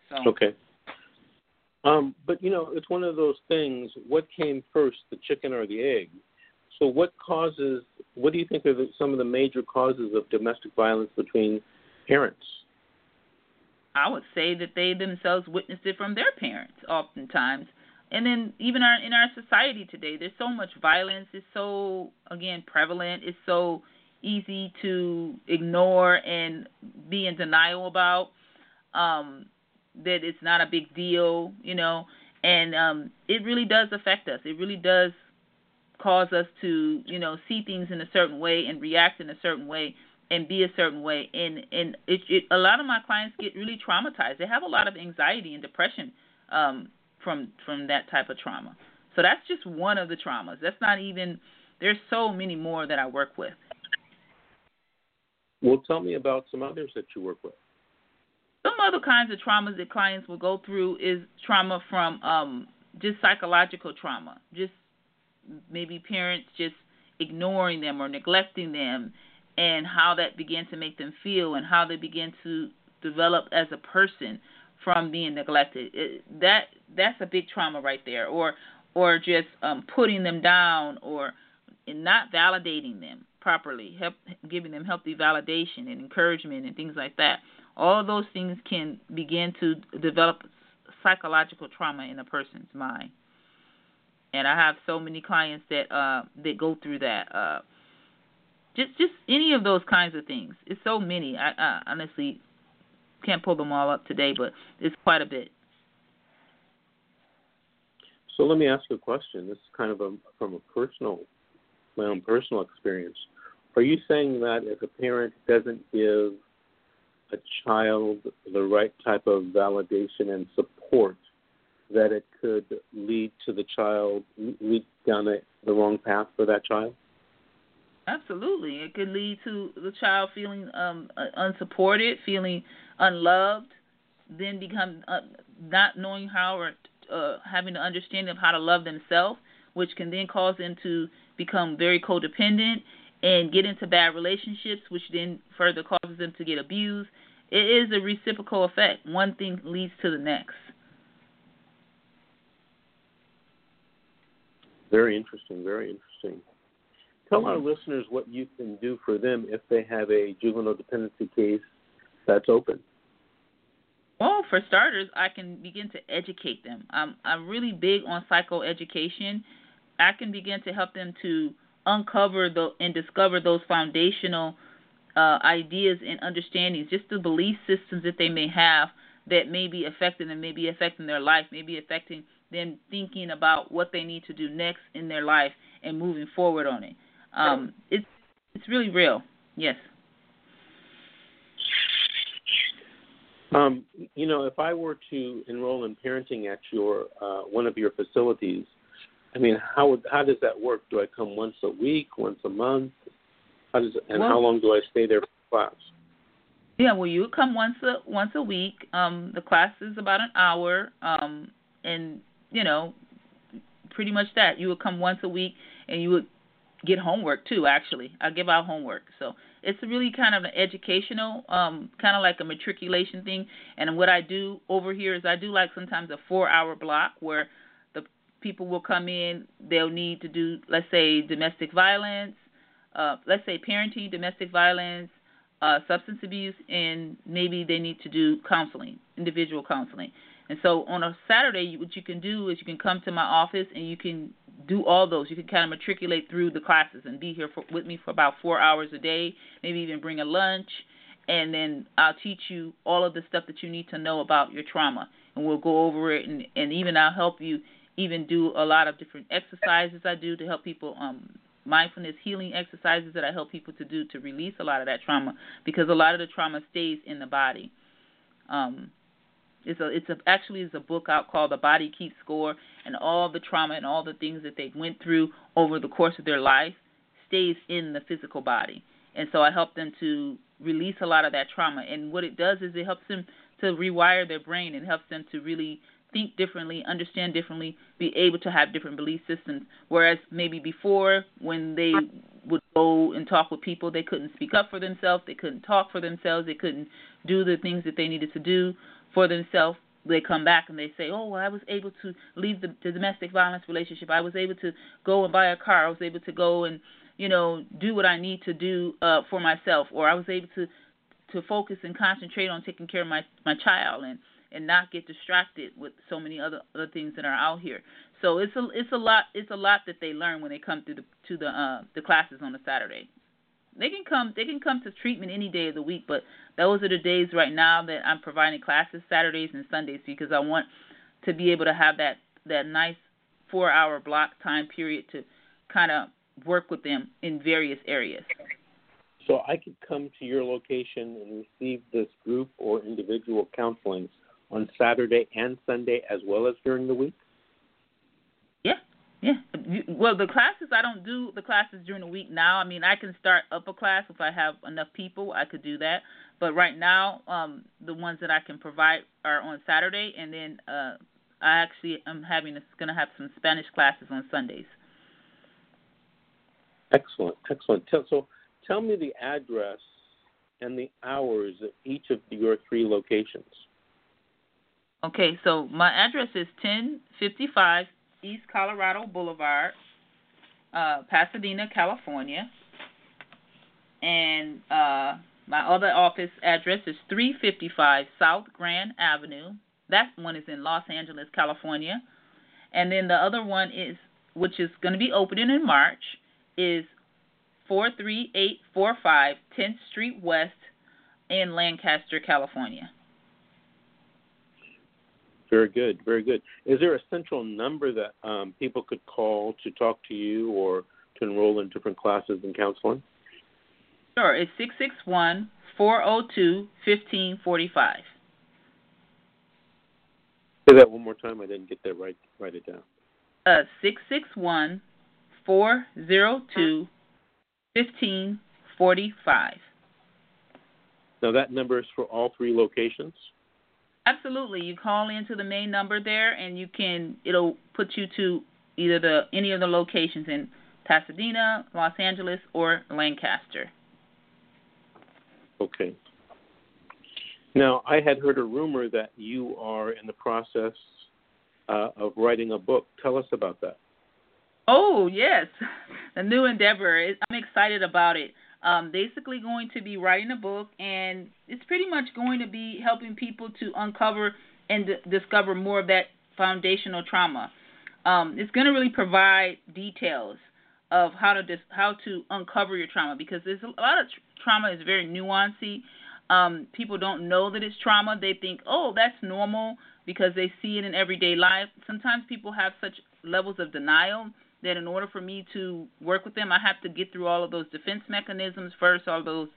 So Okay. Um, but you know, it's one of those things. What came first, the chicken or the egg? So, what causes? What do you think are the, some of the major causes of domestic violence between parents? I would say that they themselves witnessed it from their parents oftentimes. And then even our in our society today, there's so much violence. It's so again prevalent. It's so easy to ignore and be in denial about. Um, that it's not a big deal, you know, and um, it really does affect us. It really does cause us to, you know, see things in a certain way and react in a certain way and be a certain way. And and it, it a lot of my clients get really traumatized. They have a lot of anxiety and depression um, from from that type of trauma. So that's just one of the traumas. That's not even. There's so many more that I work with. Well, tell me about some others that you work with. Some other kinds of traumas that clients will go through is trauma from um, just psychological trauma, just maybe parents just ignoring them or neglecting them, and how that began to make them feel, and how they begin to develop as a person from being neglected. It, that that's a big trauma right there, or or just um, putting them down, or not validating them properly, help, giving them healthy validation and encouragement and things like that. All those things can begin to develop psychological trauma in a person's mind. And I have so many clients that uh that go through that. Uh just just any of those kinds of things. It's so many. I, I honestly can't pull them all up today, but it's quite a bit. So let me ask you a question. This is kind of a, from a personal, my own personal experience. Are you saying that if a parent doesn't give a child the right type of validation and support, that it could lead to the child lead down a, the wrong path for that child? Absolutely, it could lead to the child feeling um, unsupported, feeling unloved, then become uh, not knowing how or uh, having the understanding of how to love themselves, which can then cause them to become very codependent and get into bad relationships, which then further causes them to get abused. It is a reciprocal effect. One thing leads to the next. Very interesting. Very interesting. Tell our listeners what you can do for them if they have a juvenile dependency case that's open. Well, for starters, I can begin to educate them. I'm I'm really big on psychoeducation. I can begin to help them to uncover the and discover those foundational uh, ideas and understandings, just the belief systems that they may have that may be affecting them, may be affecting their life, may be affecting them thinking about what they need to do next in their life and moving forward on it. Um, it's it's really real. Yes. Um, you know, if I were to enroll in parenting at your uh, one of your facilities, I mean, how would how does that work? Do I come once a week, once a month? How does and well, how long do I stay there for class? Yeah, well, you come once a once a week. Um, the class is about an hour, um, and you know, pretty much that. You would come once a week, and you would get homework too. Actually, I give out homework, so it's really kind of an educational, um, kind of like a matriculation thing. And what I do over here is I do like sometimes a four-hour block where people will come in. They'll need to do, let's say, domestic violence, uh, let's say parenting, domestic violence, uh, substance abuse, and maybe they need to do counseling, individual counseling. And so on a Saturday, what you can do is you can come to my office and you can do all those. You can kind of matriculate through the classes and be here for, with me for about four hours a day, maybe even bring a lunch, and then I'll teach you all of the stuff that you need to know about your trauma. And we'll go over it, and, and even I'll help you even do a lot of different exercises I do to help people um mindfulness healing exercises that I help people to do to release a lot of that trauma because a lot of the trauma stays in the body. Um it's a it's a actually is a book out called The Body Keeps Score and all the trauma and all the things that they went through over the course of their life stays in the physical body. And so I help them to release a lot of that trauma and what it does is it helps them to rewire their brain and helps them to really think differently, understand differently, be able to have different belief systems. Whereas maybe before, when they would go and talk with people, they couldn't speak up for themselves, they couldn't talk for themselves, they couldn't do the things that they needed to do for themselves. They come back and they say, "Oh, well, I was able to leave the, the domestic violence relationship. I was able to go and buy a car. I was able to go and, you know, do what I need to do uh, for myself, or I was able to to focus and concentrate on taking care of my my child and and not get distracted with so many other other things that are out here. So it's a it's a lot it's a lot that they learn when they come through the to the uh the classes on a Saturday. They can come they can come to treatment any day of the week, but those are the days right now that I'm providing classes Saturdays and Sundays because I want to be able to have that that nice 4-hour block time period to kind of work with them in various areas. So I could come to your location and receive this group or individual counseling on Saturday and Sunday as well as during the week? Yeah, yeah. Well, the classes I don't do the classes during the week now. I mean, I can start up a class if I have enough people. I could do that. But right now, um, the ones that I can provide are on Saturday, and then uh, I actually am having going to have some Spanish classes on Sundays. Excellent, excellent. So, tell me the address and the hours of each of your three locations. Okay, so my address is 1055 East Colorado Boulevard, uh, Pasadena, California. And uh, my other office address is 355 South Grand Avenue. That one is in Los Angeles, California. And then the other one is, which is going to be opening in March, is 43845 10th Street West in Lancaster, California. Very good, very good. Is there a central number that um, people could call to talk to you or to enroll in different classes and counseling? Sure, it's six six one four zero oh two fifteen forty five. Say that one more time. I didn't get that right. Write it down. Uh, six six one four zero two fifteen forty five. Now that number is for all three locations. Absolutely. You call into the main number there, and you can. It'll put you to either the any of the locations in Pasadena, Los Angeles, or Lancaster. Okay. Now, I had heard a rumor that you are in the process uh, of writing a book. Tell us about that. Oh yes, a new endeavor. I'm excited about it um, basically going to be writing a book, and it's pretty much going to be helping people to uncover and d- discover more of that foundational trauma. Um, it's going to really provide details of how to dis- how to uncover your trauma because there's a lot of tr- trauma is very nuancy. Um, people don't know that it's trauma. They think, oh, that's normal because they see it in everyday life. Sometimes people have such levels of denial that in order for me to work with them, I have to get through all of those defense mechanisms first, all those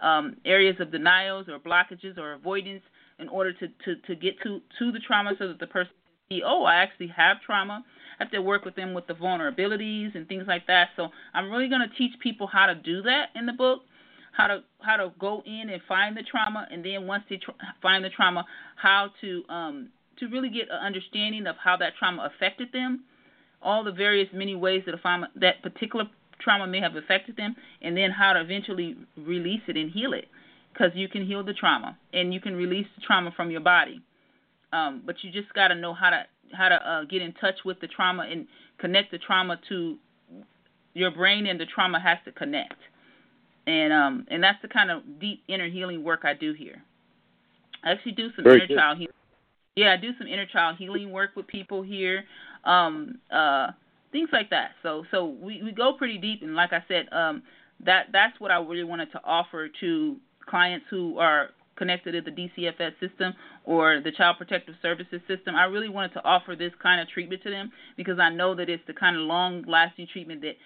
um, areas of denials or blockages or avoidance in order to, to, to get to, to the trauma so that the person can see, oh, I actually have trauma. I have to work with them with the vulnerabilities and things like that. So I'm really going to teach people how to do that in the book, how to how to go in and find the trauma, and then once they tr- find the trauma, how to um, to really get an understanding of how that trauma affected them all the various many ways that a trauma, that particular trauma may have affected them, and then how to eventually release it and heal it, because you can heal the trauma and you can release the trauma from your body. Um, but you just got to know how to how to uh, get in touch with the trauma and connect the trauma to your brain, and the trauma has to connect. And um, and that's the kind of deep inner healing work I do here. I actually do some Very inner good. child healing. Yeah, I do some inner child healing work with people here um, uh, things like that. So so we, we go pretty deep, and like I said, um, that that's what I really wanted to offer to clients who are connected to the DCFS system or the Child Protective Services system. I really wanted to offer this kind of treatment to them because I know that it's the kind of long lasting treatment that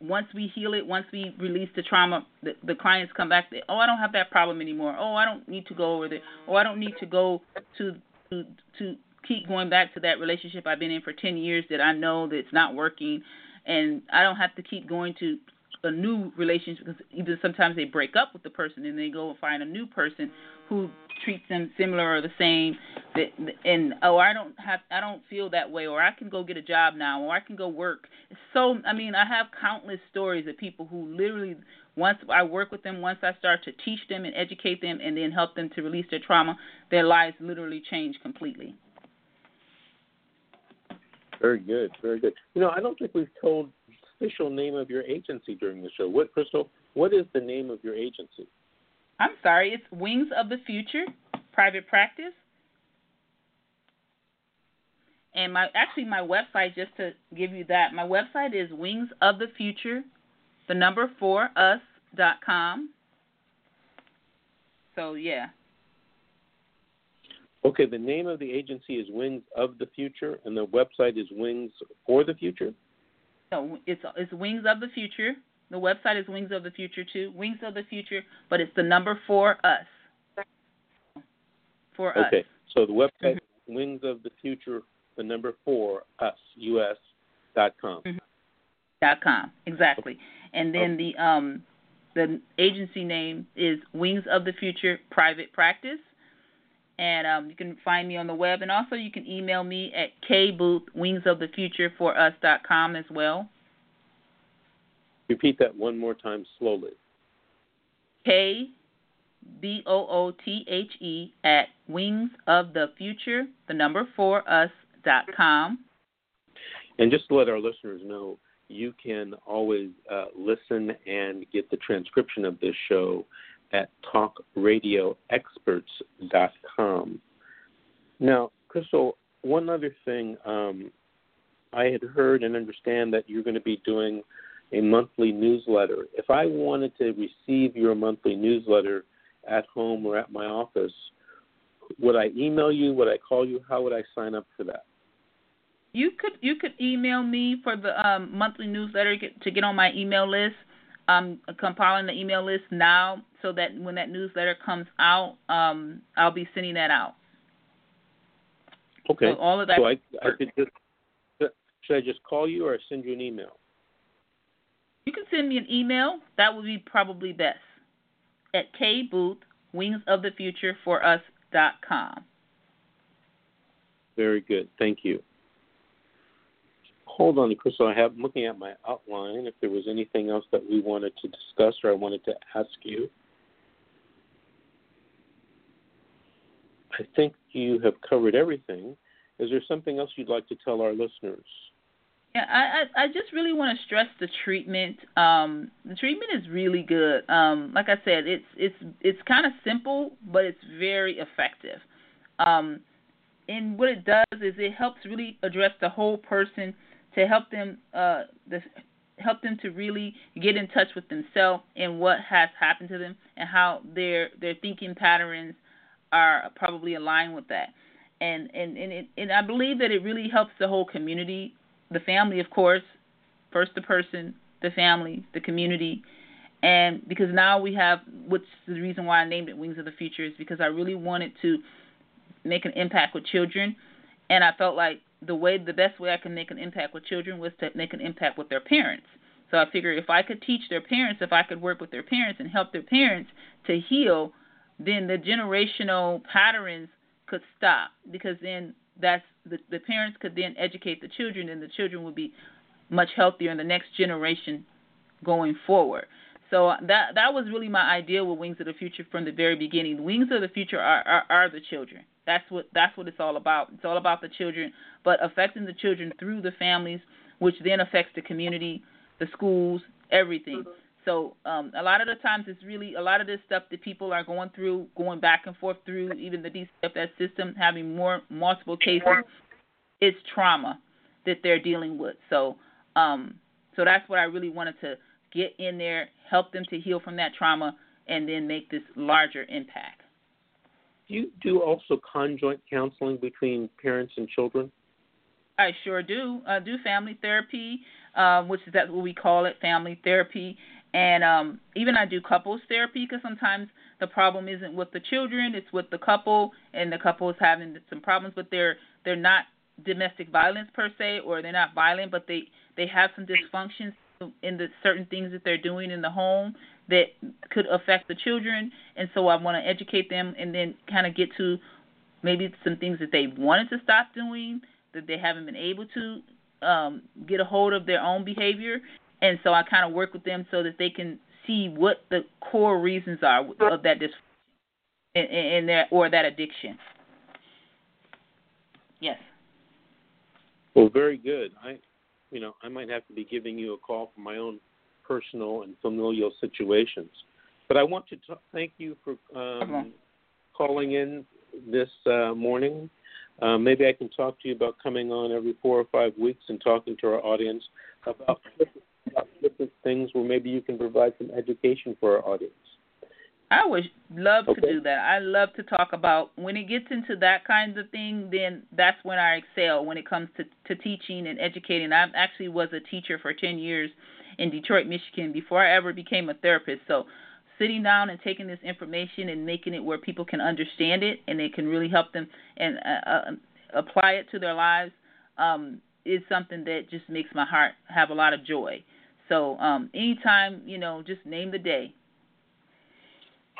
once we heal it, once we release the trauma, the, the clients come back. They, oh, I don't have that problem anymore. Oh, I don't need to go over there. Oh, I don't need to go to to to keep going back to that relationship I've been in for 10 years that I know that it's not working and I don't have to keep going to a new relationship because even sometimes they break up with the person and they go and find a new person who treats them similar or the same that and oh I don't have I don't feel that way or I can go get a job now or I can go work. So I mean I have countless stories of people who literally once I work with them, once I start to teach them and educate them and then help them to release their trauma, their lives literally change completely. Very good, very good. You know, I don't think we've told official name of your agency during the show. What, Crystal? What is the name of your agency? I'm sorry, it's Wings of the Future Private Practice. And my actually my website, just to give you that, my website is Wings of the Future, the number four us dot com. So yeah, Okay, the name of the agency is Wings of the Future, and the website is Wings for the Future. No, it's it's Wings of the Future, The website is Wings of the Future too. Wings of the Future, but it's the number for us. For us. Okay. So the website mm-hmm. Wings of the Future, the number four us us dot com. Mm-hmm. Dot com exactly, and then okay. the um the agency name is Wings of the Future Private Practice. And um, you can find me on the web, and also you can email me at kbooth as well. Repeat that one more time slowly. K B O O T H E at wings of the future, the number four us dot com. And just to let our listeners know, you can always uh, listen and get the transcription of this show at talkradioexperts.com. Now, Crystal, one other thing um, I had heard and understand that you're going to be doing a monthly newsletter. If I wanted to receive your monthly newsletter at home or at my office, would I email you? Would I call you? How would I sign up for that? You could you could email me for the um, monthly newsletter to get on my email list. I'm compiling the email list now so that when that newsletter comes out, um, I'll be sending that out. Okay. So all of that. So I, I could just should I just call you or send you an email? You can send me an email. That would be probably best. At kbooth, wings of the future for us dot com. Very good. Thank you. Hold on, Crystal. I have I'm looking at my outline. If there was anything else that we wanted to discuss or I wanted to ask you. I think you have covered everything. Is there something else you'd like to tell our listeners? Yeah, I I, I just really want to stress the treatment. Um, the treatment is really good. Um, like I said, it's it's it's kind of simple, but it's very effective. Um, and what it does is it helps really address the whole person to help them uh help them to really get in touch with themselves and what has happened to them and how their their thinking patterns are probably aligned with that. And and and it, and I believe that it really helps the whole community, the family of course, first the person, the family, the community. And because now we have, which is the reason why I named it Wings of the Future, is because I really wanted to make an impact with children, and I felt like the way the best way I can make an impact with children was to make an impact with their parents. So I figured if I could teach their parents, if I could work with their parents and help their parents to heal, then the generational patterns could stop because then that's the the parents could then educate the children and the children would be much healthier in the next generation going forward. So that that was really my idea with Wings of the Future from the very beginning. Wings of the Future are, are, are the children. That's what that's what it's all about. It's all about the children, but affecting the children through the families, which then affects the community, the schools, everything. Mm-hmm. So um, a lot of the times it's really a lot of this stuff that people are going through, going back and forth through, even the DCFS system having more multiple cases. It's trauma that they're dealing with. So um, so that's what I really wanted to get in there, help them to heal from that trauma, and then make this larger impact. You do also conjoint counseling between parents and children? I sure do. I do family therapy, uh, which is that's what we call it, family therapy. And um, even I do couples therapy because sometimes the problem isn't with the children, it's with the couple, and the couple is having some problems, but they're they're not domestic violence per se, or they're not violent, but they they have some dysfunctions in the certain things that they're doing in the home that could affect the children, and so I want to educate them and then kind of get to maybe some things that they wanted to stop doing that they haven't been able to um, get a hold of their own behavior, and so I kind of work with them so that they can see what the core reasons are of that dysfunction and, and their or that addiction. Yes. Well, very good. I, you know, I might have to be giving you a call for my own personal and familial situations. But I want to t- thank you for um, calling in this uh, morning. Uh, maybe I can talk to you about coming on every four or five weeks and talking to our audience about different, about different things where maybe you can provide some education for our audience. I would love okay. to do that. I love to talk about when it gets into that kind of thing. Then that's when I excel when it comes to to teaching and educating. I actually was a teacher for ten years, in Detroit, Michigan, before I ever became a therapist. So, sitting down and taking this information and making it where people can understand it and it can really help them and uh, uh, apply it to their lives um, is something that just makes my heart have a lot of joy. So, um, anytime you know, just name the day.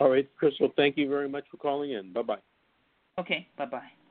All right, Crystal. Thank you very much for calling in. Bye bye. Okay. Bye bye.